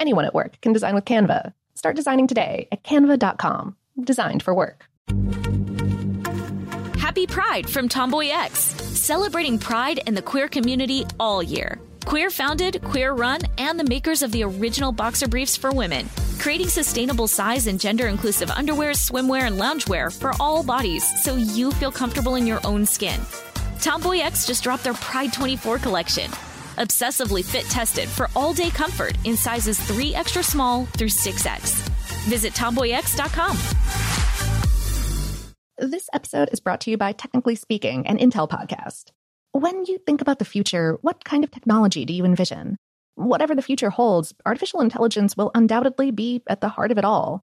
Anyone at work can design with Canva. Start designing today at canva.com. Designed for work. Happy Pride from Tomboy X, celebrating pride and the queer community all year. Queer founded, queer run, and the makers of the original boxer briefs for women, creating sustainable size and gender inclusive underwear, swimwear, and loungewear for all bodies so you feel comfortable in your own skin. Tomboy X just dropped their Pride 24 collection. Obsessively fit tested for all day comfort in sizes 3 extra small through 6X. Visit tomboyx.com. This episode is brought to you by Technically Speaking, an Intel podcast. When you think about the future, what kind of technology do you envision? Whatever the future holds, artificial intelligence will undoubtedly be at the heart of it all.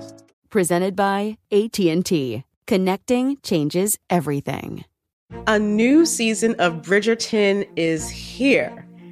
presented by AT&T. Connecting changes everything. A new season of Bridgerton is here.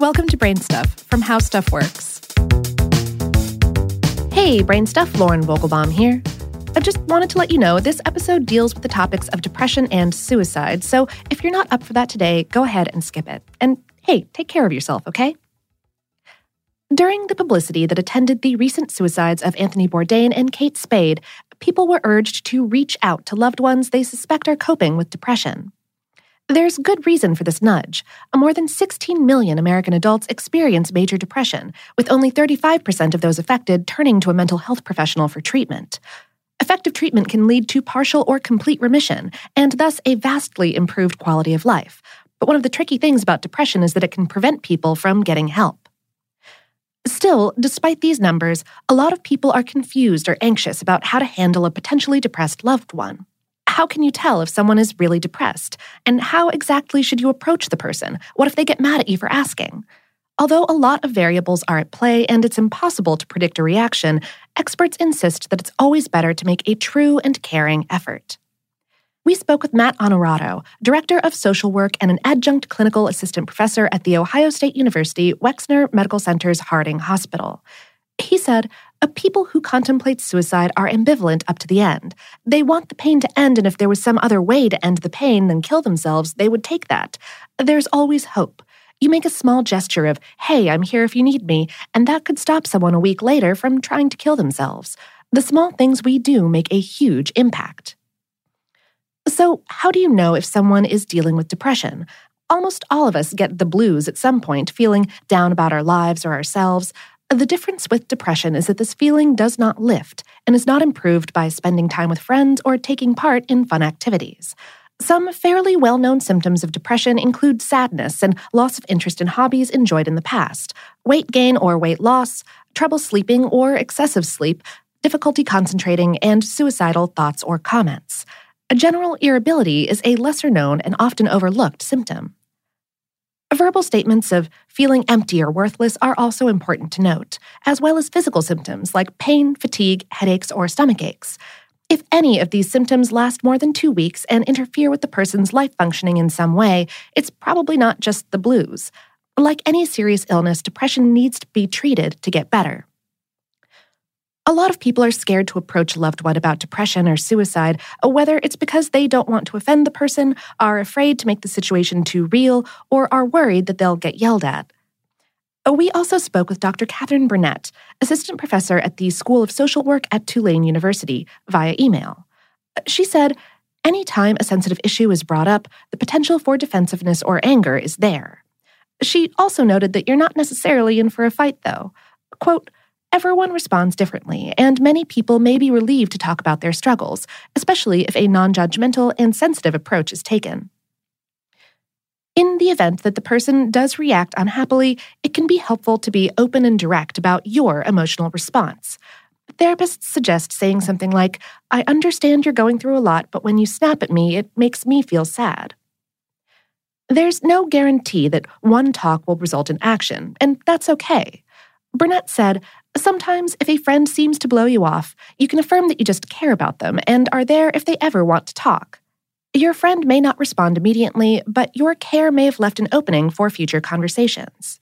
Welcome to Brain Stuff from How Stuff Works. Hey, Brain Stuff, Lauren Vogelbaum here. I just wanted to let you know this episode deals with the topics of depression and suicide, so if you're not up for that today, go ahead and skip it. And hey, take care of yourself, okay? During the publicity that attended the recent suicides of Anthony Bourdain and Kate Spade, people were urged to reach out to loved ones they suspect are coping with depression. There's good reason for this nudge. More than 16 million American adults experience major depression, with only 35% of those affected turning to a mental health professional for treatment. Effective treatment can lead to partial or complete remission, and thus a vastly improved quality of life. But one of the tricky things about depression is that it can prevent people from getting help. Still, despite these numbers, a lot of people are confused or anxious about how to handle a potentially depressed loved one how can you tell if someone is really depressed? And how exactly should you approach the person? What if they get mad at you for asking? Although a lot of variables are at play and it's impossible to predict a reaction, experts insist that it's always better to make a true and caring effort. We spoke with Matt Onorato, Director of Social Work and an adjunct clinical assistant professor at The Ohio State University Wexner Medical Center's Harding Hospital. He said, People who contemplate suicide are ambivalent up to the end. They want the pain to end, and if there was some other way to end the pain than kill themselves, they would take that. There's always hope. You make a small gesture of, hey, I'm here if you need me, and that could stop someone a week later from trying to kill themselves. The small things we do make a huge impact. So, how do you know if someone is dealing with depression? Almost all of us get the blues at some point, feeling down about our lives or ourselves. The difference with depression is that this feeling does not lift and is not improved by spending time with friends or taking part in fun activities. Some fairly well known symptoms of depression include sadness and loss of interest in hobbies enjoyed in the past, weight gain or weight loss, trouble sleeping or excessive sleep, difficulty concentrating, and suicidal thoughts or comments. A general irritability is a lesser known and often overlooked symptom. Verbal statements of feeling empty or worthless are also important to note, as well as physical symptoms like pain, fatigue, headaches, or stomach aches. If any of these symptoms last more than two weeks and interfere with the person's life functioning in some way, it's probably not just the blues. Like any serious illness, depression needs to be treated to get better. A lot of people are scared to approach a loved one about depression or suicide, uh, whether it's because they don't want to offend the person, are afraid to make the situation too real, or are worried that they'll get yelled at. Uh, we also spoke with Dr. Catherine Burnett, assistant professor at the School of Social Work at Tulane University, via email. Uh, she said, Anytime a sensitive issue is brought up, the potential for defensiveness or anger is there. She also noted that you're not necessarily in for a fight, though. Quote, Everyone responds differently, and many people may be relieved to talk about their struggles, especially if a non judgmental and sensitive approach is taken. In the event that the person does react unhappily, it can be helpful to be open and direct about your emotional response. Therapists suggest saying something like, I understand you're going through a lot, but when you snap at me, it makes me feel sad. There's no guarantee that one talk will result in action, and that's okay. Burnett said, Sometimes, if a friend seems to blow you off, you can affirm that you just care about them and are there if they ever want to talk. Your friend may not respond immediately, but your care may have left an opening for future conversations.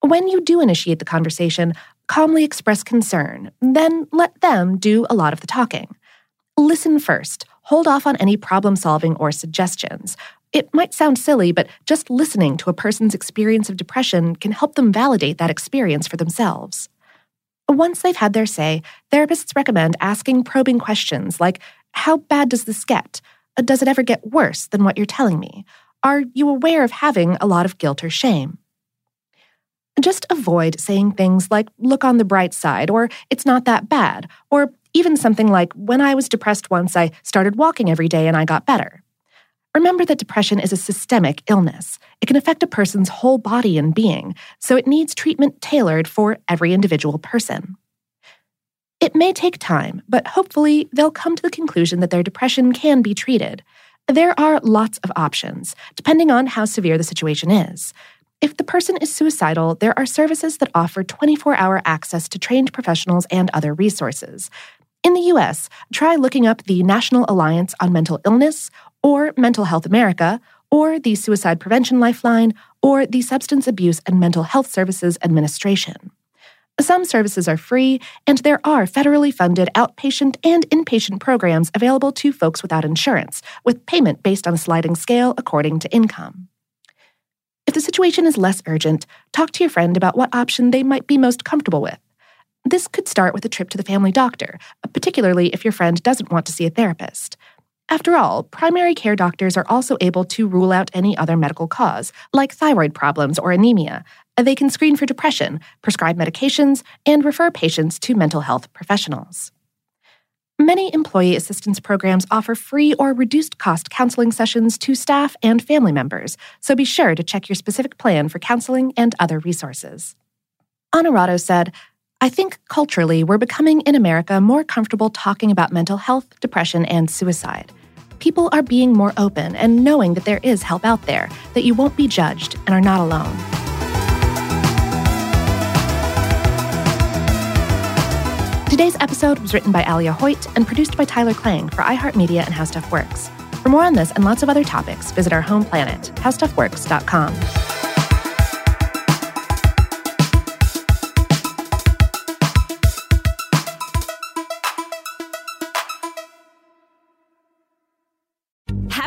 When you do initiate the conversation, calmly express concern, then let them do a lot of the talking. Listen first, hold off on any problem solving or suggestions. It might sound silly, but just listening to a person's experience of depression can help them validate that experience for themselves. Once they've had their say, therapists recommend asking probing questions like How bad does this get? Uh, does it ever get worse than what you're telling me? Are you aware of having a lot of guilt or shame? Just avoid saying things like, look on the bright side, or it's not that bad, or even something like, when I was depressed once, I started walking every day and I got better. Remember that depression is a systemic illness. It can affect a person's whole body and being, so it needs treatment tailored for every individual person. It may take time, but hopefully they'll come to the conclusion that their depression can be treated. There are lots of options, depending on how severe the situation is. If the person is suicidal, there are services that offer 24 hour access to trained professionals and other resources. In the US, try looking up the National Alliance on Mental Illness or Mental Health America, or the Suicide Prevention Lifeline, or the Substance Abuse and Mental Health Services Administration. Some services are free, and there are federally funded outpatient and inpatient programs available to folks without insurance, with payment based on a sliding scale according to income. If the situation is less urgent, talk to your friend about what option they might be most comfortable with. This could start with a trip to the family doctor, particularly if your friend doesn't want to see a therapist. After all, primary care doctors are also able to rule out any other medical cause, like thyroid problems or anemia. They can screen for depression, prescribe medications, and refer patients to mental health professionals. Many employee assistance programs offer free or reduced cost counseling sessions to staff and family members, so be sure to check your specific plan for counseling and other resources. Onorato said, I think culturally, we're becoming in America more comfortable talking about mental health, depression, and suicide. People are being more open and knowing that there is help out there, that you won't be judged and are not alone. Today's episode was written by Alia Hoyt and produced by Tyler Klang for iHeartMedia and How Stuff Works. For more on this and lots of other topics, visit our home planet, howstuffworks.com.